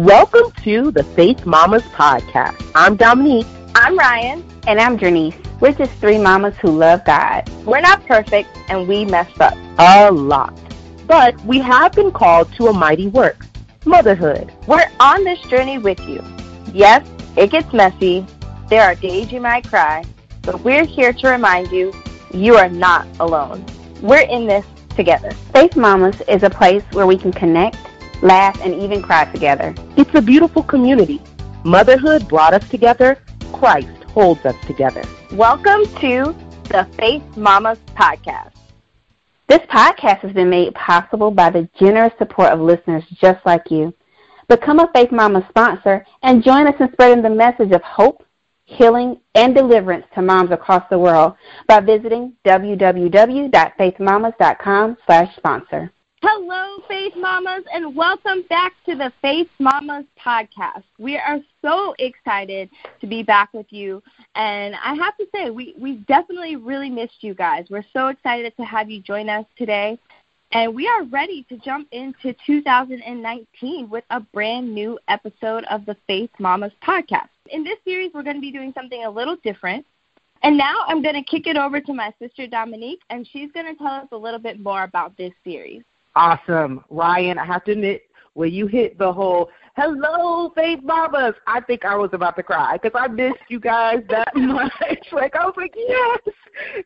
Welcome to the Faith Mamas Podcast. I'm Dominique. I'm Ryan. And I'm Janice. We're just three mamas who love God. We're not perfect and we messed up. A lot. But we have been called to a mighty work motherhood. We're on this journey with you. Yes, it gets messy. There are days you might cry. But we're here to remind you you are not alone. We're in this together. Faith Mamas is a place where we can connect, laugh, and even cry together. It's a beautiful community. Motherhood brought us together. Christ holds us together. Welcome to the Faith Mamas Podcast. This podcast has been made possible by the generous support of listeners just like you. Become a Faith Mama sponsor and join us in spreading the message of hope, healing, and deliverance to moms across the world by visiting www.faithmamas.com slash sponsor. Hello, Faith Mamas, and welcome back to the Faith Mamas podcast. We are so excited to be back with you, and I have to say, we, we definitely really missed you guys. We're so excited to have you join us today, and we are ready to jump into 2019 with a brand new episode of the Faith Mamas podcast. In this series, we're going to be doing something a little different. And now I'm going to kick it over to my sister Dominique, and she's going to tell us a little bit more about this series. Awesome. Ryan, I have to admit, when you hit the whole hello, Faith Mamas, I think I was about to cry because I missed you guys that much. like, I was like, yes,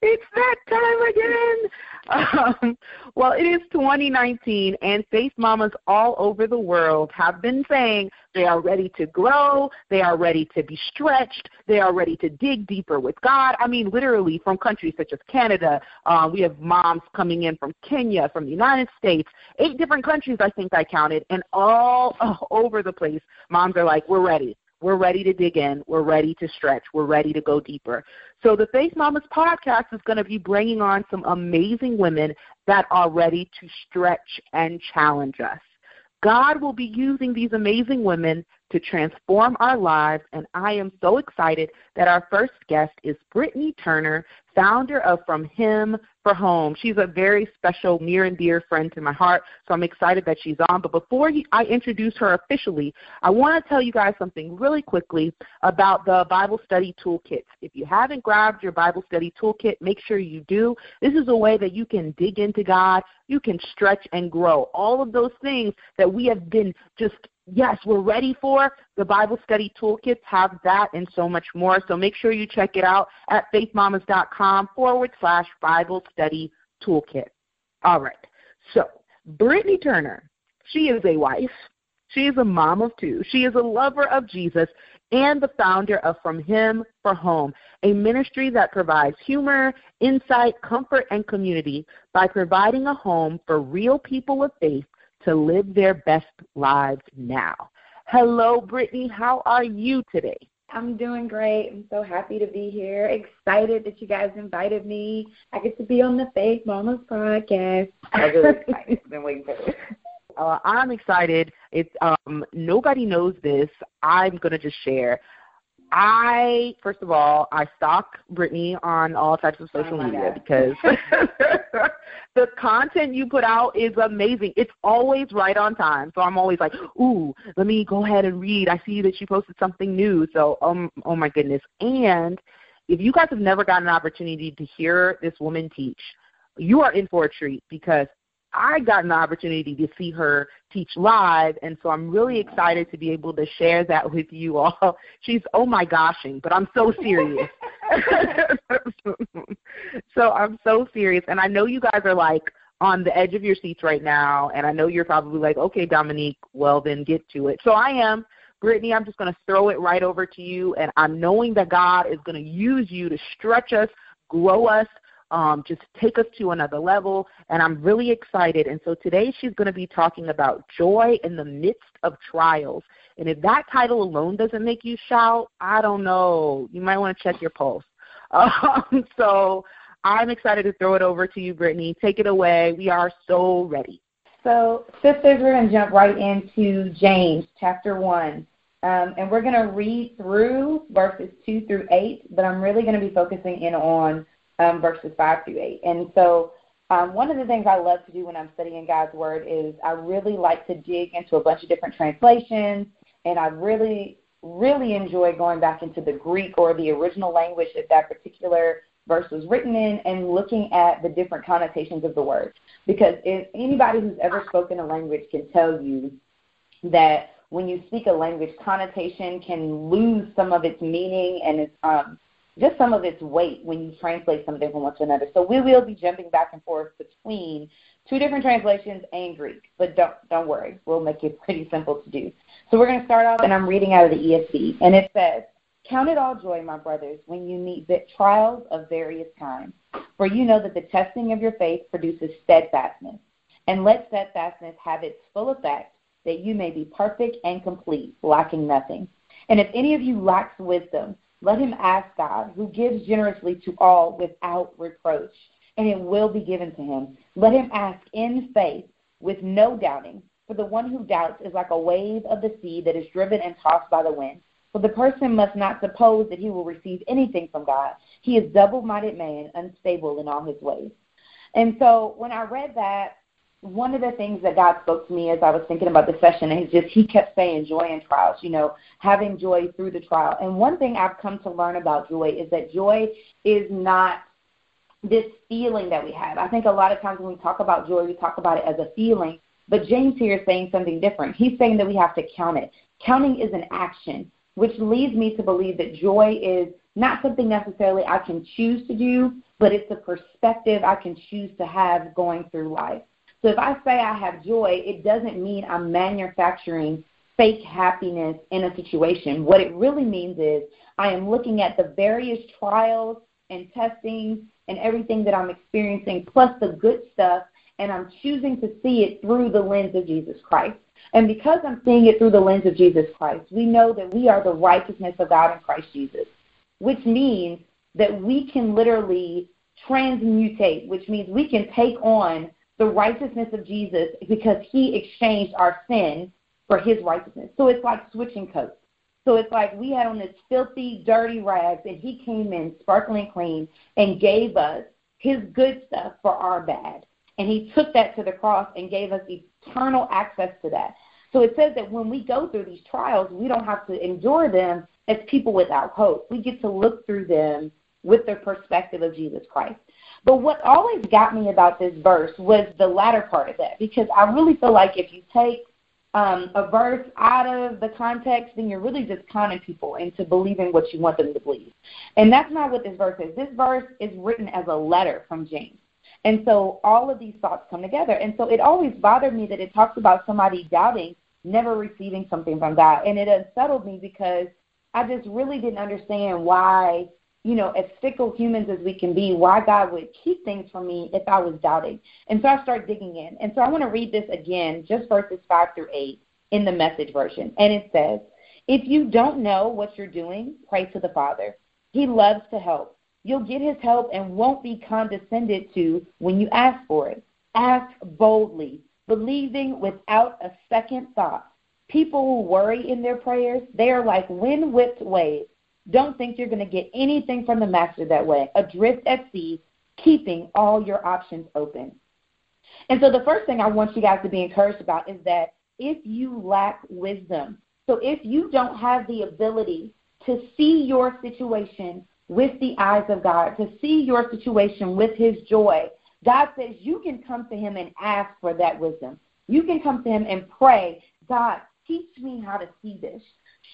it's that time again. Um, well, it is 2019, and Faith Mamas all over the world have been saying they are ready to grow, they are ready to be stretched, they are ready to dig deeper with God. I mean, literally from countries such as Canada, um, we have moms coming in from Kenya, from the United States, eight different countries I think I counted, and all over the place, moms are like, we're ready. We're ready to dig in. We're ready to stretch. We're ready to go deeper. So the Faith Mamas podcast is going to be bringing on some amazing women that are ready to stretch and challenge us. God will be using these amazing women to transform our lives, and I am so excited that our first guest is Brittany Turner, founder of From Him for Home. She's a very special, near and dear friend to my heart, so I'm excited that she's on. But before I introduce her officially, I want to tell you guys something really quickly about the Bible Study Toolkit. If you haven't grabbed your Bible Study Toolkit, make sure you do. This is a way that you can dig into God, you can stretch and grow. All of those things that we have been just yes, we're ready for. The Bible Study Toolkits have that and so much more. So make sure you check it out at faithmamas.com forward slash Bible Study Toolkit. All right. So, Brittany Turner, she is a wife. She is a mom of two. She is a lover of Jesus and the founder of From Him for Home, a ministry that provides humor, insight, comfort, and community by providing a home for real people of faith to live their best lives now. Hello, Brittany. How are you today? I'm doing great. I'm so happy to be here. Excited that you guys invited me. I get to be on the Faith Mamas podcast. I'm really excited. Been waiting for this. Uh, I'm excited. It's um, nobody knows this. I'm gonna just share. I first of all, I stalk Brittany on all types of social oh media God. because the content you put out is amazing. It's always right on time. So I'm always like, "Ooh, let me go ahead and read. I see that you posted something new." So, um, oh my goodness. And if you guys have never gotten an opportunity to hear this woman teach, you are in for a treat because I got an opportunity to see her teach live, and so I'm really excited to be able to share that with you all. She's oh my goshing, but I'm so serious. so I'm so serious, and I know you guys are like on the edge of your seats right now, and I know you're probably like, okay, Dominique, well then get to it. So I am. Brittany, I'm just going to throw it right over to you, and I'm knowing that God is going to use you to stretch us, grow us, um, just take us to another level. And I'm really excited. And so today she's going to be talking about joy in the midst of trials. And if that title alone doesn't make you shout, I don't know. You might want to check your pulse. Um, so I'm excited to throw it over to you, Brittany. Take it away. We are so ready. So, sisters, we're going to jump right into James chapter 1. Um, and we're going to read through verses 2 through 8, but I'm really going to be focusing in on um, verses 5 through 8. And so um, one of the things I love to do when I'm studying God's Word is I really like to dig into a bunch of different translations and I really, really enjoy going back into the Greek or the original language that that particular verse was written in and looking at the different connotations of the word. Because if anybody who's ever spoken a language can tell you that when you speak a language, connotation can lose some of its meaning and its um, just some of its weight when you translate something from one to another. So we will be jumping back and forth between two different translations and Greek, but don't don't worry, we'll make it pretty simple to do. So we're going to start off, and I'm reading out of the ESV, and it says, "Count it all joy, my brothers, when you meet trials of various kinds, for you know that the testing of your faith produces steadfastness, and let steadfastness have its full effect, that you may be perfect and complete, lacking nothing. And if any of you lacks wisdom, let him ask God, who gives generously to all without reproach, and it will be given to him. Let him ask in faith with no doubting. For the one who doubts is like a wave of the sea that is driven and tossed by the wind. For the person must not suppose that he will receive anything from God. He is double minded man, unstable in all his ways. And so when I read that, one of the things that God spoke to me as I was thinking about the session is just He kept saying joy in trials, you know, having joy through the trial. And one thing I've come to learn about joy is that joy is not this feeling that we have. I think a lot of times when we talk about joy, we talk about it as a feeling, but James here is saying something different. He's saying that we have to count it. Counting is an action, which leads me to believe that joy is not something necessarily I can choose to do, but it's a perspective I can choose to have going through life. So if I say I have joy, it doesn't mean I'm manufacturing fake happiness in a situation. What it really means is I am looking at the various trials and testings and everything that I'm experiencing, plus the good stuff, and I'm choosing to see it through the lens of Jesus Christ. And because I'm seeing it through the lens of Jesus Christ, we know that we are the righteousness of God in Christ Jesus, which means that we can literally transmutate, which means we can take on the righteousness of Jesus because he exchanged our sin for his righteousness. So it's like switching coats. So it's like we had on this filthy, dirty rags, and he came in sparkling clean and gave us his good stuff for our bad. And he took that to the cross and gave us eternal access to that. So it says that when we go through these trials, we don't have to endure them as people without hope. We get to look through them with the perspective of Jesus Christ. But what always got me about this verse was the latter part of that, because I really feel like if you take um, a verse out of the context, then you're really just conning people into believing what you want them to believe. And that's not what this verse is. This verse is written as a letter from James. And so all of these thoughts come together. And so it always bothered me that it talks about somebody doubting, never receiving something from God. And it unsettled me because I just really didn't understand why you know, as fickle humans as we can be, why God would keep things from me if I was doubting. And so I start digging in. And so I want to read this again, just verses 5 through 8 in the message version. And it says, If you don't know what you're doing, pray to the Father. He loves to help. You'll get his help and won't be condescended to when you ask for it. Ask boldly, believing without a second thought. People who worry in their prayers, they are like wind whipped waves don't think you're going to get anything from the master that way. Adrift at sea, keeping all your options open. And so the first thing I want you guys to be encouraged about is that if you lack wisdom, so if you don't have the ability to see your situation with the eyes of God, to see your situation with His joy, God says you can come to Him and ask for that wisdom. You can come to Him and pray, God, teach me how to see this.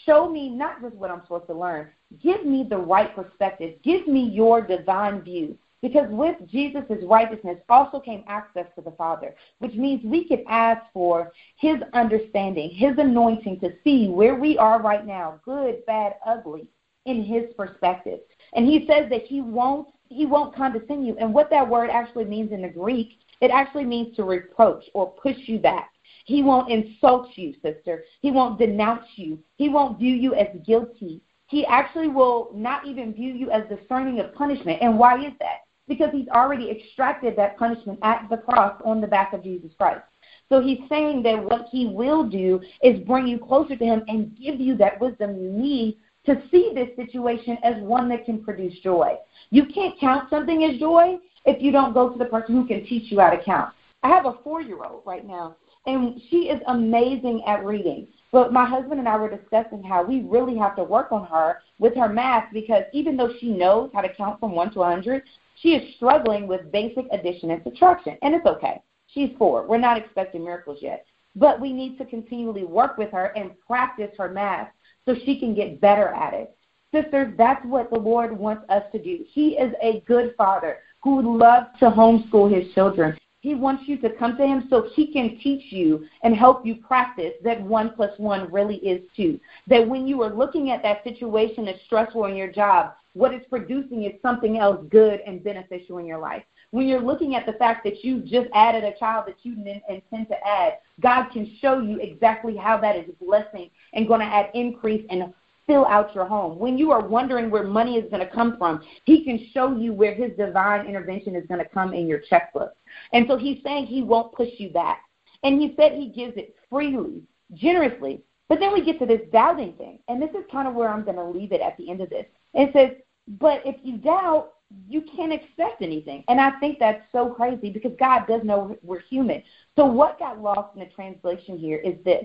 Show me not just what I'm supposed to learn, give me the right perspective. Give me your divine view. Because with Jesus' righteousness also came access to the Father, which means we can ask for His understanding, His anointing to see where we are right now, good, bad, ugly, in His perspective. And He says that He won't He won't condescend you. And what that word actually means in the Greek, it actually means to reproach or push you back. He won't insult you, sister. He won't denounce you. He won't view you as guilty. He actually will not even view you as discerning of punishment. And why is that? Because he's already extracted that punishment at the cross on the back of Jesus Christ. So he's saying that what he will do is bring you closer to him and give you that wisdom you need to see this situation as one that can produce joy. You can't count something as joy if you don't go to the person who can teach you how to count. I have a four year old right now and she is amazing at reading. But my husband and I were discussing how we really have to work on her with her math because even though she knows how to count from 1 to 100, she is struggling with basic addition and subtraction. And it's okay. She's four. We're not expecting miracles yet. But we need to continually work with her and practice her math so she can get better at it. Sisters, that's what the Lord wants us to do. He is a good father who loves to homeschool his children. He wants you to come to him so he can teach you and help you practice that one plus one really is two. That when you are looking at that situation that's stressful in your job, what it's producing is something else good and beneficial in your life. When you're looking at the fact that you just added a child that you didn't intend to add, God can show you exactly how that is blessing and going to add increase and fill out your home. When you are wondering where money is going to come from, He can show you where His divine intervention is going to come in your checkbook. And so He's saying He won't push you back. And He said He gives it freely, generously. But then we get to this doubting thing. And this is kind of where I'm going to leave it at the end of this. It says, but if you doubt, you can't expect anything. And I think that's so crazy because God does know we're human. So what got lost in the translation here is this.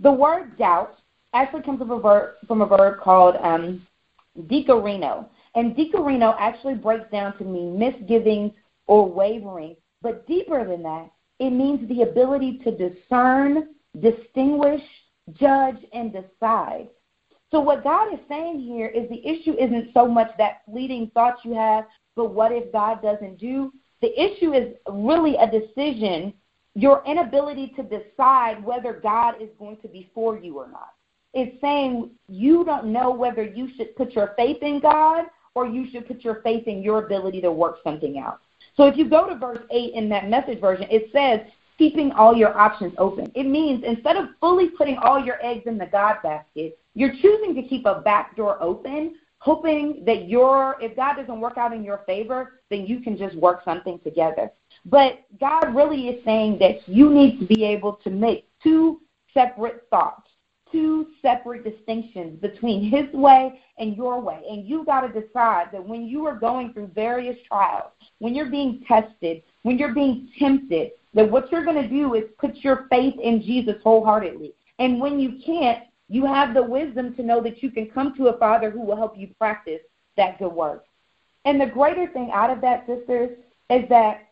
The word doubt actually comes from a verb, from a verb called um. And diakrino actually breaks down to mean misgivings or wavering. But deeper than that, it means the ability to discern, distinguish, judge, and decide. So what God is saying here is the issue isn't so much that fleeting thought you have, but what if God doesn't do? The issue is really a decision, your inability to decide whether God is going to be for you or not. It's saying you don't know whether you should put your faith in God or you should put your faith in your ability to work something out. So if you go to verse 8 in that message version, it says, keeping all your options open. It means instead of fully putting all your eggs in the God basket, you're choosing to keep a back door open, hoping that your if God doesn't work out in your favor, then you can just work something together. But God really is saying that you need to be able to make two separate thoughts, two separate distinctions between his way and your way. And you got to decide that when you are going through various trials, when you're being tested, when you're being tempted, that what you're going to do is put your faith in Jesus wholeheartedly. And when you can't, you have the wisdom to know that you can come to a Father who will help you practice that good work. And the greater thing out of that, sisters, is that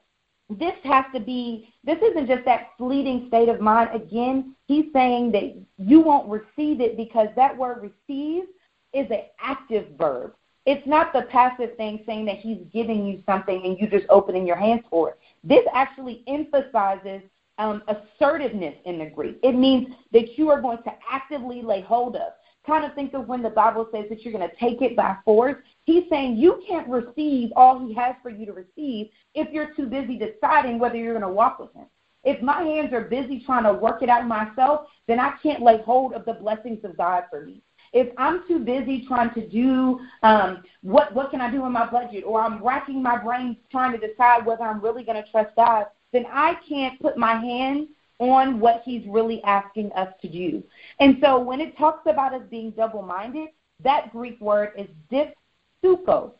this has to be, this isn't just that fleeting state of mind. Again, he's saying that you won't receive it because that word receive is an active verb. It's not the passive thing saying that he's giving you something and you just opening your hands for it. This actually emphasizes um, assertiveness in the Greek. It means that you are going to actively lay hold of. Kind of think of when the Bible says that you're going to take it by force. He's saying you can't receive all He has for you to receive if you're too busy deciding whether you're going to walk with Him. If my hands are busy trying to work it out myself, then I can't lay hold of the blessings of God for me. If I'm too busy trying to do um, what what can I do in my budget, or I'm racking my brain trying to decide whether I'm really going to trust God, then I can't put my hand on what he's really asking us to do. And so when it talks about us being double minded, that Greek word is dipsuchos.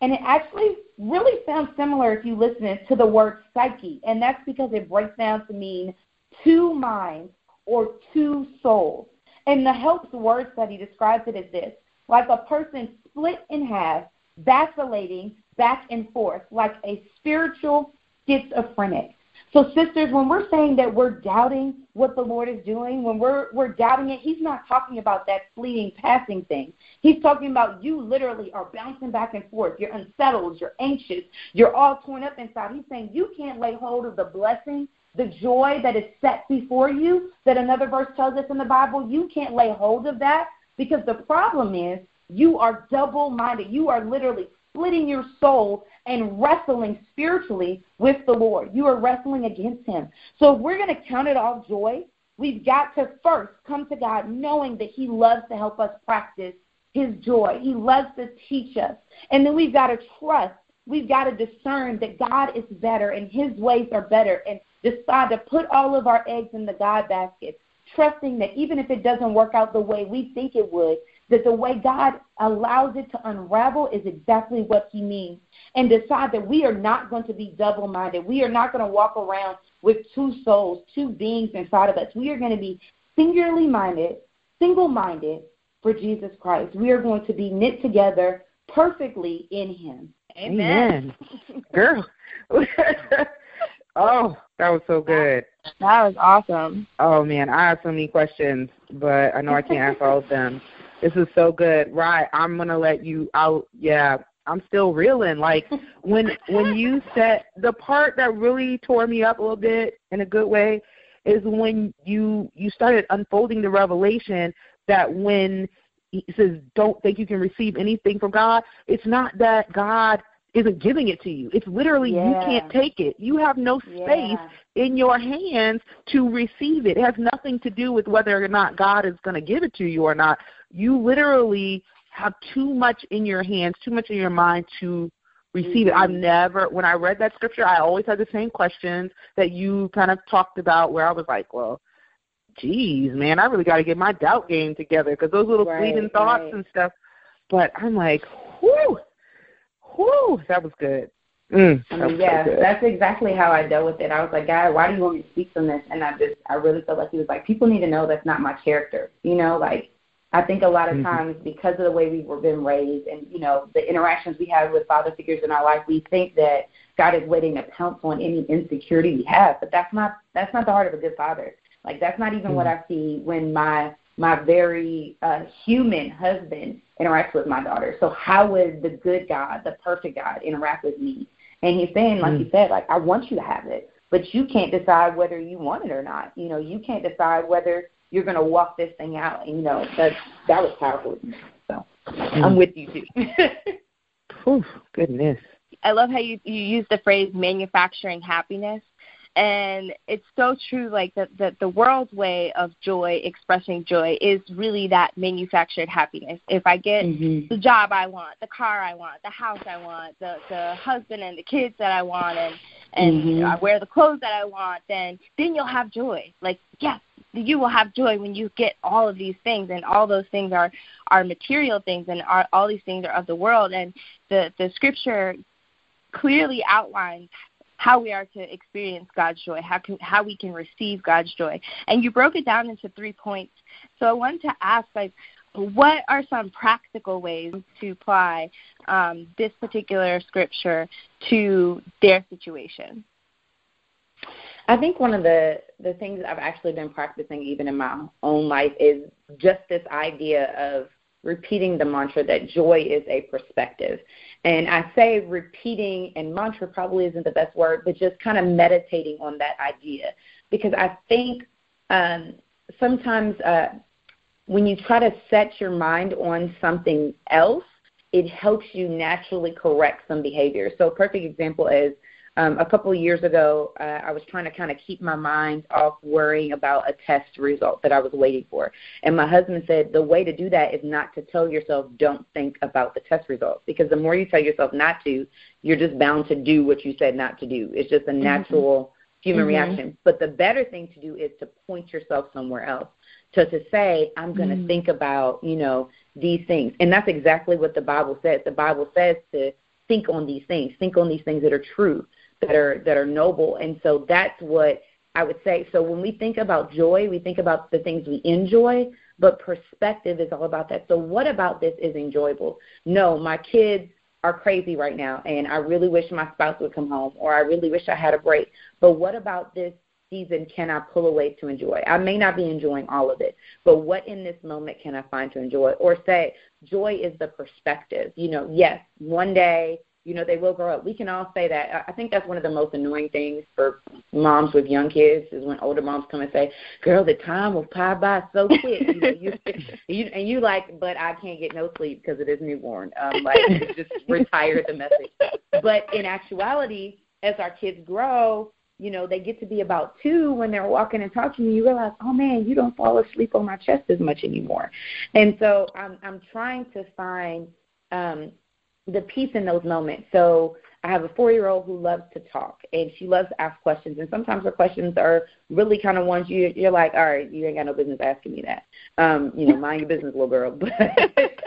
And it actually really sounds similar if you listen to the word psyche. And that's because it breaks down to mean two minds or two souls. And the Helps word study describes it as this like a person split in half, vacillating back and forth, like a spiritual schizophrenic. So, sisters, when we're saying that we're doubting what the Lord is doing, when we're we're doubting it, He's not talking about that fleeting, passing thing. He's talking about you literally are bouncing back and forth. You're unsettled. You're anxious. You're all torn up inside. He's saying you can't lay hold of the blessing, the joy that is set before you. That another verse tells us in the Bible, you can't lay hold of that because the problem is you are double-minded. You are literally splitting your soul and wrestling spiritually with the Lord. You are wrestling against Him. So if we're going to count it all joy, we've got to first come to God knowing that He loves to help us practice His joy. He loves to teach us. And then we've got to trust. We've got to discern that God is better and His ways are better and decide to put all of our eggs in the God basket, trusting that even if it doesn't work out the way we think it would, that the way God allows it to unravel is exactly what He means, and decide that we are not going to be double minded. We are not going to walk around with two souls, two beings inside of us. We are going to be singularly minded, single minded for Jesus Christ. We are going to be knit together perfectly in Him. Amen. Amen. Girl. oh, that was so good. That was awesome. Oh man, I have so many questions, but I know I can't ask all of them. This is so good. Right, I'm gonna let you out. Yeah, I'm still reeling. Like when when you said the part that really tore me up a little bit in a good way is when you you started unfolding the revelation that when he says don't think you can receive anything from God, it's not that God isn't giving it to you. It's literally yeah. you can't take it. You have no space yeah. in your hands to receive it. It has nothing to do with whether or not God is going to give it to you or not. You literally have too much in your hands, too much in your mind to receive it. I've Mm-hmm. never, when I read that scripture, I always had the same questions that you kind of talked about where I was like, well, geez, man, I really got to get my doubt game together because those little Right, fleeting thoughts right. and stuff. But I'm like, whoo, whoo, that was good. Mm, I mean, was yeah, so good. that's exactly how I dealt with it. I was like, God, why do you want me to speak from this? And I just, I really felt like he was like, people need to know that's not my character. You know, like I think a lot of Mhm. times because of the way we were been raised and you know the interactions we have with father figures in our life, we think that God is waiting to pounce on any insecurity we have, but that's not that's not the heart of a good father. Like that's not even what I see when my my very uh, human husband interacts with my daughter. So how would the good God, the perfect God, interact with me? And he's saying, like Mm. you said, like I want you to have it, but you can't decide whether you want it or not. You know, you can't decide whether you're going to walk this thing out. And you know, that that was powerful. So I'm with you too. Whew, goodness. I love how you you use the phrase manufacturing happiness. And it's so true, like that the, the world's way of joy, expressing joy, is really that manufactured happiness. If I get Mhm. the job I want, the car I want, the house I want, the the husband and the kids that I want, and and Mhm. I wear the clothes that I want, then then you'll have joy. Like yes, you will have joy when you get all of these things, and all those things are are material things, and are, all these things are of the world. And the the scripture clearly outlines how we are to experience God's joy, how can how we can receive God's joy. And you broke it down into three points. So I wanted to ask like what are some practical ways to apply um, this particular scripture to their situation? I think one of the the things I've actually been practicing even in my own life is just this idea of repeating the mantra that joy is a perspective. And I say repeating and mantra probably isn't the best word, but just kind of meditating on that idea because I think um, sometimes uh, when you try to set your mind on something else, it helps you naturally correct some behavior. So, a perfect example is um, a couple of years ago, uh, I was trying to kind of keep my mind off worrying about a test result that I was waiting for. And my husband said the way to do that is not to tell yourself, don't think about the test results. Because the more you tell yourself not to, you're just bound to do what you said not to do. It's just a natural human Mhm. reaction. But the better thing to do is to point yourself somewhere else. So to say, I'm going to Mm. think about, you know, these things. And that's exactly what the Bible says. The Bible says to think on these things, think on these things that are true, that are that are noble. And so that's what I would say. So when we think about joy, we think about the things we enjoy, but perspective is all about that. So what about this is enjoyable? No, my kids are crazy right now and I really wish my spouse would come home or I really wish I had a break. But what about this season can I pull away to enjoy? I may not be enjoying all of it, but what in this moment can I find to enjoy? Or say, joy is the perspective. You know, yes, one day, you know, they will grow up. We can all say that. I- think that's one of the most annoying things for moms with young kids is when older moms come and say, "Girl, the time will fly by so quick." You know, you, you and you like, but I can't get no sleep because it is newborn. Um, like just retire the message. But in actuality, as our kids grow, you know, they get to be about two when they're walking and talking, and you realize, oh man, you don't fall asleep on my chest as much anymore. And so I'm I'm trying to find um, the peace in those moments. So I have a four year old who loves to talk and she loves to ask questions and sometimes her questions are really kind of ones you you're like, All right, you ain't got no business asking me that. Um, you know, mind your business, little girl.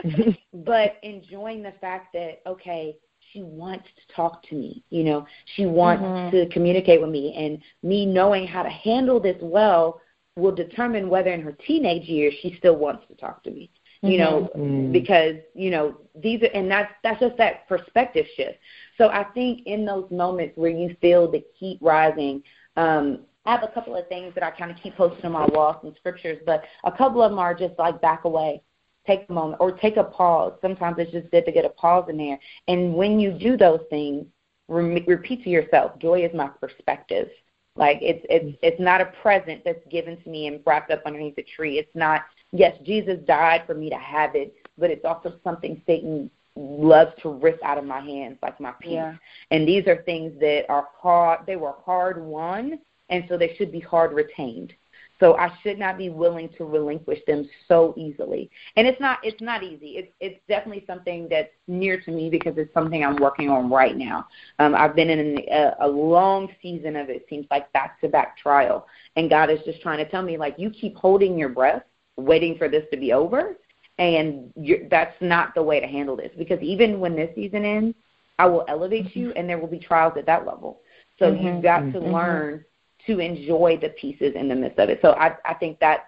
But but enjoying the fact that, okay, she wants to talk to me, you know, she wants Mhm. to communicate with me and me knowing how to handle this well will determine whether in her teenage years she still wants to talk to me you know? Mm-hmm. because you know these are and that's that's just that perspective shift. So i think in those moments where you feel the heat rising um I have a couple of things that I kind of keep posted on my wall, some scriptures, but a couple of them are just like back away, take a moment, or take a pause. Sometimes it's just good to get a pause in there. And when you do those things, re- repeat to yourself, joy is my perspective. Like it's it's mm-hmm. it's not a present that's given to me and wrapped up underneath a tree. It's not yes, Jesus died for me to have it, but it's also something Satan loves to rip out of my hands, like my peace. Yeah. And these are things that are hard. They were hard won, and so they should be hard retained. So I should not be willing to relinquish them so easily. And it's not it's not easy. It's it's definitely something that's near to me because it's something I'm working on right now. Um, I've been in a, a long season of it seems like back to back trial, and God is just trying to tell me like you keep holding your breath, waiting for this to be over, and you're, that's not the way to handle this because even when this season ends, I will elevate you, and there will be trials at that level. So Mhm. you've got to Mhm. learn to enjoy the pieces in the midst of it. So I, I think that's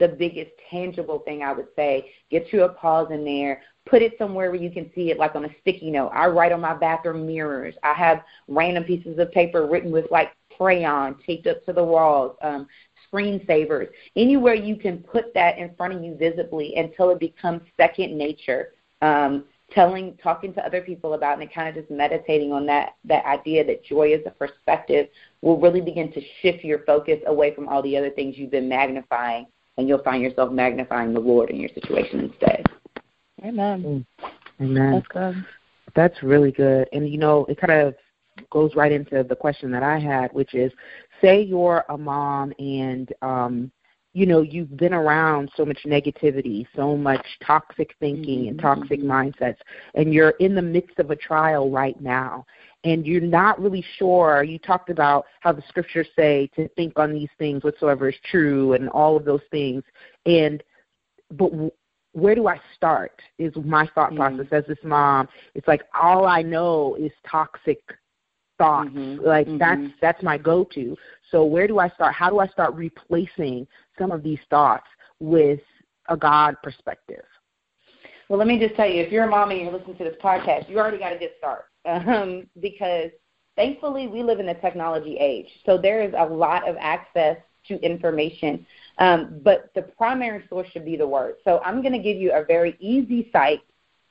the biggest tangible thing I would say. Get you a pause in there. Put it somewhere where you can see it, like on a sticky note. I write on my bathroom mirrors. I have random pieces of paper written with like crayon taped up to the walls, um, screensavers. Anywhere you can put that in front of you visibly until it becomes second nature. Um, telling talking to other people about it and kind of just meditating on that that idea that joy is a perspective will really begin to shift your focus away from all the other things you've been magnifying and you'll find yourself magnifying the lord in your situation instead Amen. Amen. That's good. That's really good. And you know, it kind of goes right into the question that I had, which is say you're a mom and um you know, you've been around so much negativity, so much toxic thinking and toxic mindsets, and you're in the midst of a trial right now, and you're not really sure. You talked about how the scriptures say to think on these things whatsoever is true, and all of those things. And but w- where do I start? Is my thought Mhm. process as this mom. It's like all I know is toxic thoughts. Mhm. Like that's that's my go-to. So where do I start? How do I start replacing some of these thoughts with a God perspective? Well, let me just tell you, if you're a mom and you're listening to this podcast, you already got a good start um, because thankfully we live in a technology age. So there is a lot of access to information, um, but the primary source should be the Word. So I'm going to give you a very easy site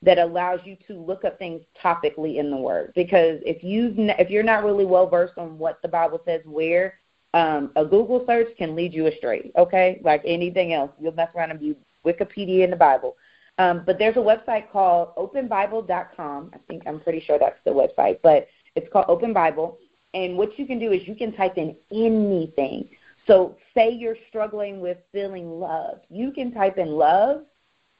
that allows you to look up things topically in the Word. Because if you if you're not really well versed on what the Bible says where, um, a Google search can lead you astray. Okay, like anything else, you'll mess around and be Wikipedia in the Bible. Um, but there's a website called openbible.com. I think I'm pretty sure that's the website, but it's called Open Bible. And what you can do is you can type in anything. So say you're struggling with feeling love. You can type in love,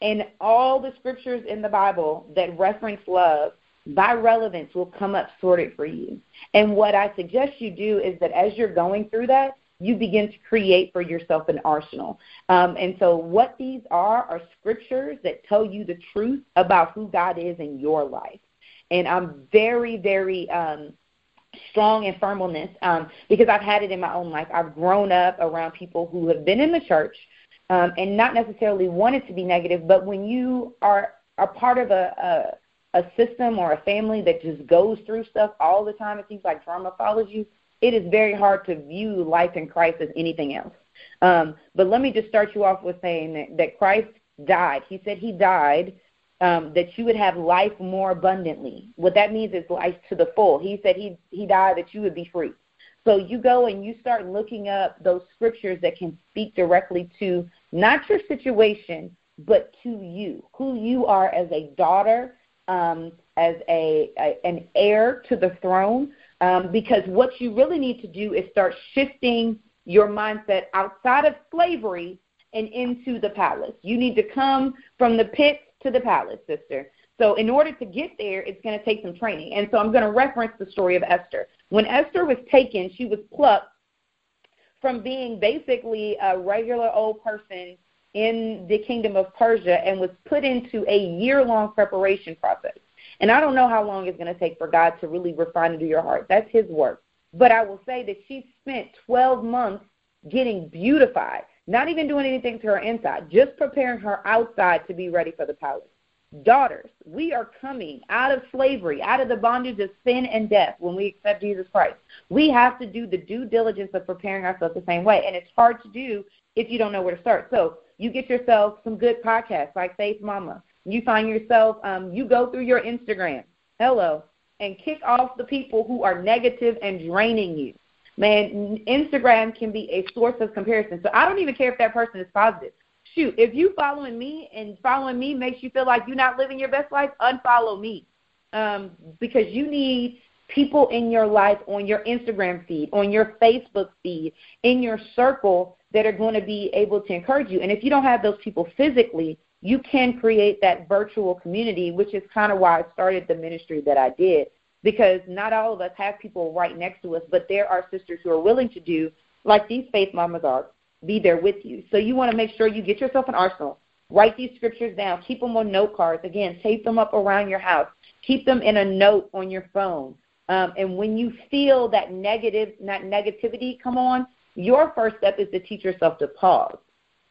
and all the scriptures in the Bible that reference love by relevance will come up sorted for you. And what I suggest you do is that as you're going through that, you begin to create for yourself an arsenal. Um, and so, what these are are scriptures that tell you the truth about who God is in your life. And I'm very, very um, strong in firm on this um, because I've had it in my own life. I've grown up around people who have been in the church um, and not necessarily wanted to be negative, but when you are a part of a, a a system or a family that just goes through stuff all the time, it seems like drama follows you. It is very hard to view life in Christ as anything else. Um, but let me just start you off with saying that, that Christ died. He said he died um, that you would have life more abundantly. What that means is life to the full. He said he he died that you would be free. So you go and you start looking up those scriptures that can speak directly to not your situation, but to you, who you are as a daughter, um, as a, a an heir to the throne. Um, because what you really need to do is start shifting your mindset outside of slavery and into the palace. You need to come from the pit to the palace, sister. So, in order to get there, it's going to take some training. And so, I'm going to reference the story of Esther. When Esther was taken, she was plucked from being basically a regular old person in the kingdom of Persia and was put into a year long preparation process. And I don't know how long it's going to take for God to really refine into your heart. That's His work. But I will say that she spent 12 months getting beautified. Not even doing anything to her inside, just preparing her outside to be ready for the palace. Daughters, we are coming out of slavery, out of the bondage of sin and death when we accept Jesus Christ. We have to do the due diligence of preparing ourselves the same way. And it's hard to do if you don't know where to start. So you get yourself some good podcasts like Faith Mama. You find yourself, um, you go through your Instagram, hello, and kick off the people who are negative and draining you. Man, Instagram can be a source of comparison. So I don't even care if that person is positive shoot, if you following me and following me makes you feel like you're not living your best life, unfollow me. Um, because you need people in your life on your Instagram feed, on your Facebook feed, in your circle that are going to be able to encourage you. And if you don't have those people physically, you can create that virtual community, which is kind of why I started the ministry that I did. Because not all of us have people right next to us, but there are sisters who are willing to do like these faith mamas are, be there with you. So you want to make sure you get yourself an arsenal. Write these scriptures down. Keep them on note cards. Again, tape them up around your house. Keep them in a note on your phone. Um, and when you feel that negative, that negativity come on, your first step is to teach yourself to pause.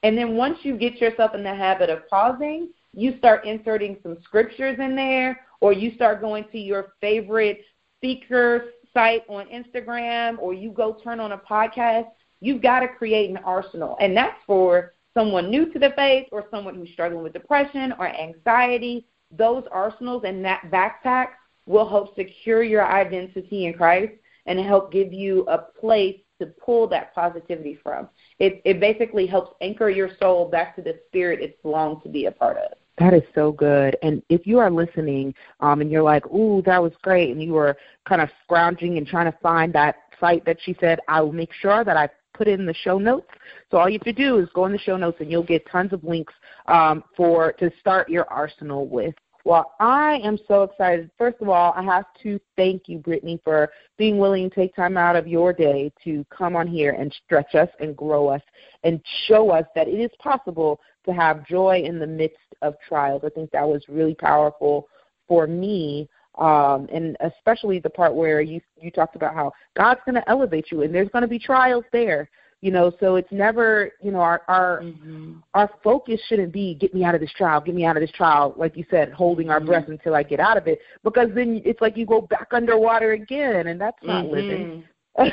And then once you get yourself in the habit of pausing, you start inserting some scriptures in there, or you start going to your favorite speaker site on Instagram, or you go turn on a podcast You've got to create an arsenal, and that's for someone new to the faith or someone who's struggling with depression or anxiety. Those arsenals and that backpack will help secure your identity in Christ and help give you a place to pull that positivity from. It, it basically helps anchor your soul back to the spirit it's longed to be a part of. That is so good. And if you are listening um, and you're like, ooh, that was great, and you are kind of scrounging and trying to find that site that she said, I will make sure that I put in the show notes. So all you have to do is go in the show notes and you'll get tons of links um, for to start your arsenal with. Well, I am so excited. First of all, I have to thank you, Brittany, for being willing to take time out of your day to come on here and stretch us and grow us and show us that it is possible to have joy in the midst of trials. I think that was really powerful for me um, and especially the part where you you talked about how God's going to elevate you, and there's going to be trials there. You know, so it's never, you know, our our mm-hmm. our focus shouldn't be get me out of this trial, get me out of this trial, like you said, holding our mm-hmm. breath until I get out of it, because then it's like you go back underwater again, and that's not mm-hmm. living. and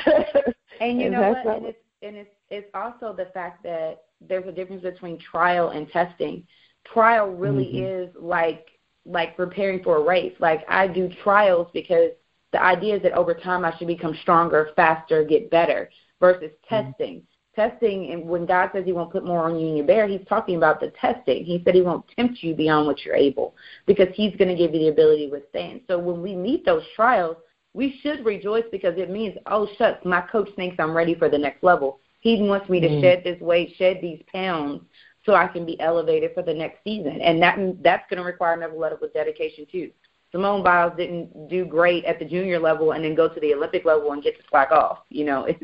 you and know what? And it's and it's it's also the fact that there's a difference between trial and testing. Trial really mm-hmm. is like like preparing for a race. Like I do trials because the idea is that over time I should become stronger, faster, get better versus mm-hmm. testing. Testing, and when God says He won't put more on you than you bear, He's talking about the testing. He said He won't tempt you beyond what you're able because He's going to give you the ability to withstand. So when we meet those trials, we should rejoice because it means, oh, shucks, my coach thinks I'm ready for the next level. He wants me to mm. shed this weight, shed these pounds, so I can be elevated for the next season. And that that's going to require another level of dedication too. Simone Biles didn't do great at the junior level and then go to the Olympic level and get to slack off. You know, it's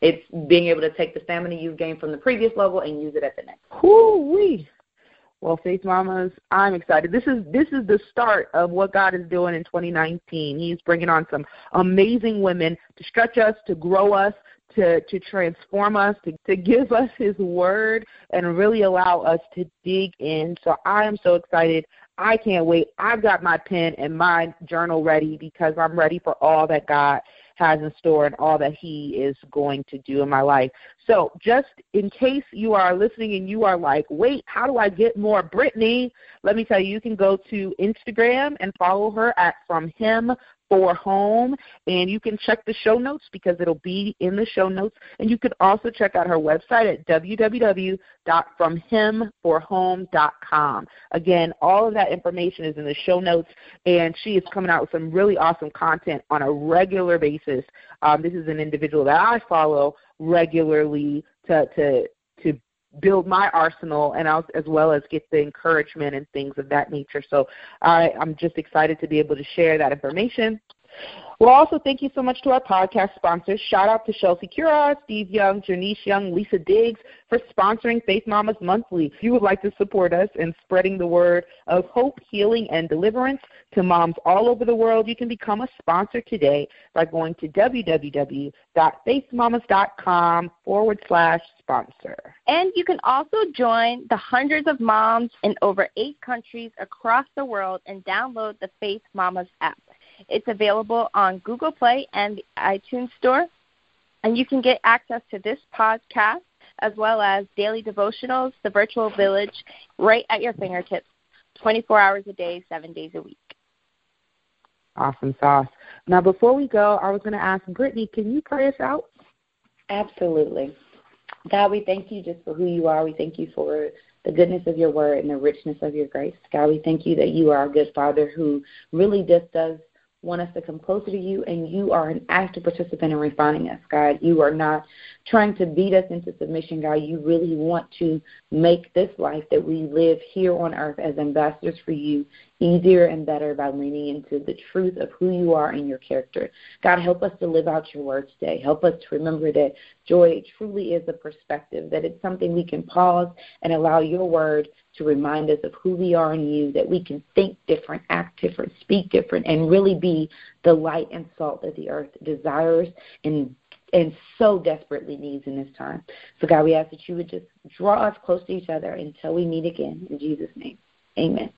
it's being able to take the stamina you've gained from the previous level and use it at the next. Whoo wee. Well, Faith Mamas, I'm excited. This is this is the start of what God is doing in 2019. He's bringing on some amazing women to stretch us, to grow us, to, to transform us, to, to give us His Word, and really allow us to dig in. So I am so excited. I can't wait. I've got my pen and my journal ready because I'm ready for all that God has in store and all that He is going to do in my life. So, just in case you are listening and you are like, wait, how do I get more Brittany? Let me tell you, you can go to Instagram and follow her at From Him for home and you can check the show notes because it'll be in the show notes. And you can also check out her website at www.fromhimforhome.com again all of that information is in the show notes and she is coming out with some really awesome content on a regular basis. Um, this is an individual that i follow regularly to to to build my arsenal and as well as get the encouragement and things of that nature. So I, I'm just excited to be able to share that information. Well, also thank you so much to our podcast sponsors. Shout out to Chelsea Cura, Steve Young, Janice Young, Lisa Diggs for sponsoring Faith Mamas Monthly. If you would like to support us in spreading the word of hope, healing, and deliverance to moms all over the world, you can become a sponsor today by going to www.faithmamas.com forward slash sponsor. And you can also join the hundreds of moms in over eight countries across the world and download the Faith Mamas app. It's available on Google Play and the iTunes Store. And you can get access to this podcast as well as daily devotionals, the virtual village, right at your fingertips, 24 hours a day, seven days a week. Awesome sauce. Now, before we go, I was going to ask Brittany, can you pray us out? Absolutely. God, we thank you just for who you are. We thank you for the goodness of your word and the richness of your grace. God, we thank you that you are a good father who really just does want us to come closer to you, and you are an active participant in refining us, God. You are not trying to beat us into submission, God. You really want to make this life that we live here on earth as ambassadors for you easier and better by leaning into the truth of who you are and your character. God, help us to live out your word today. Help us to remember that joy truly is a perspective, that it's something we can pause and allow your word to remind us of who we are in you, that we can think different, act different, speak different, and really be the light and salt that the earth desires and and so desperately needs in this time. So God, we ask that you would just draw us close to each other until we meet again. In Jesus' name. Amen.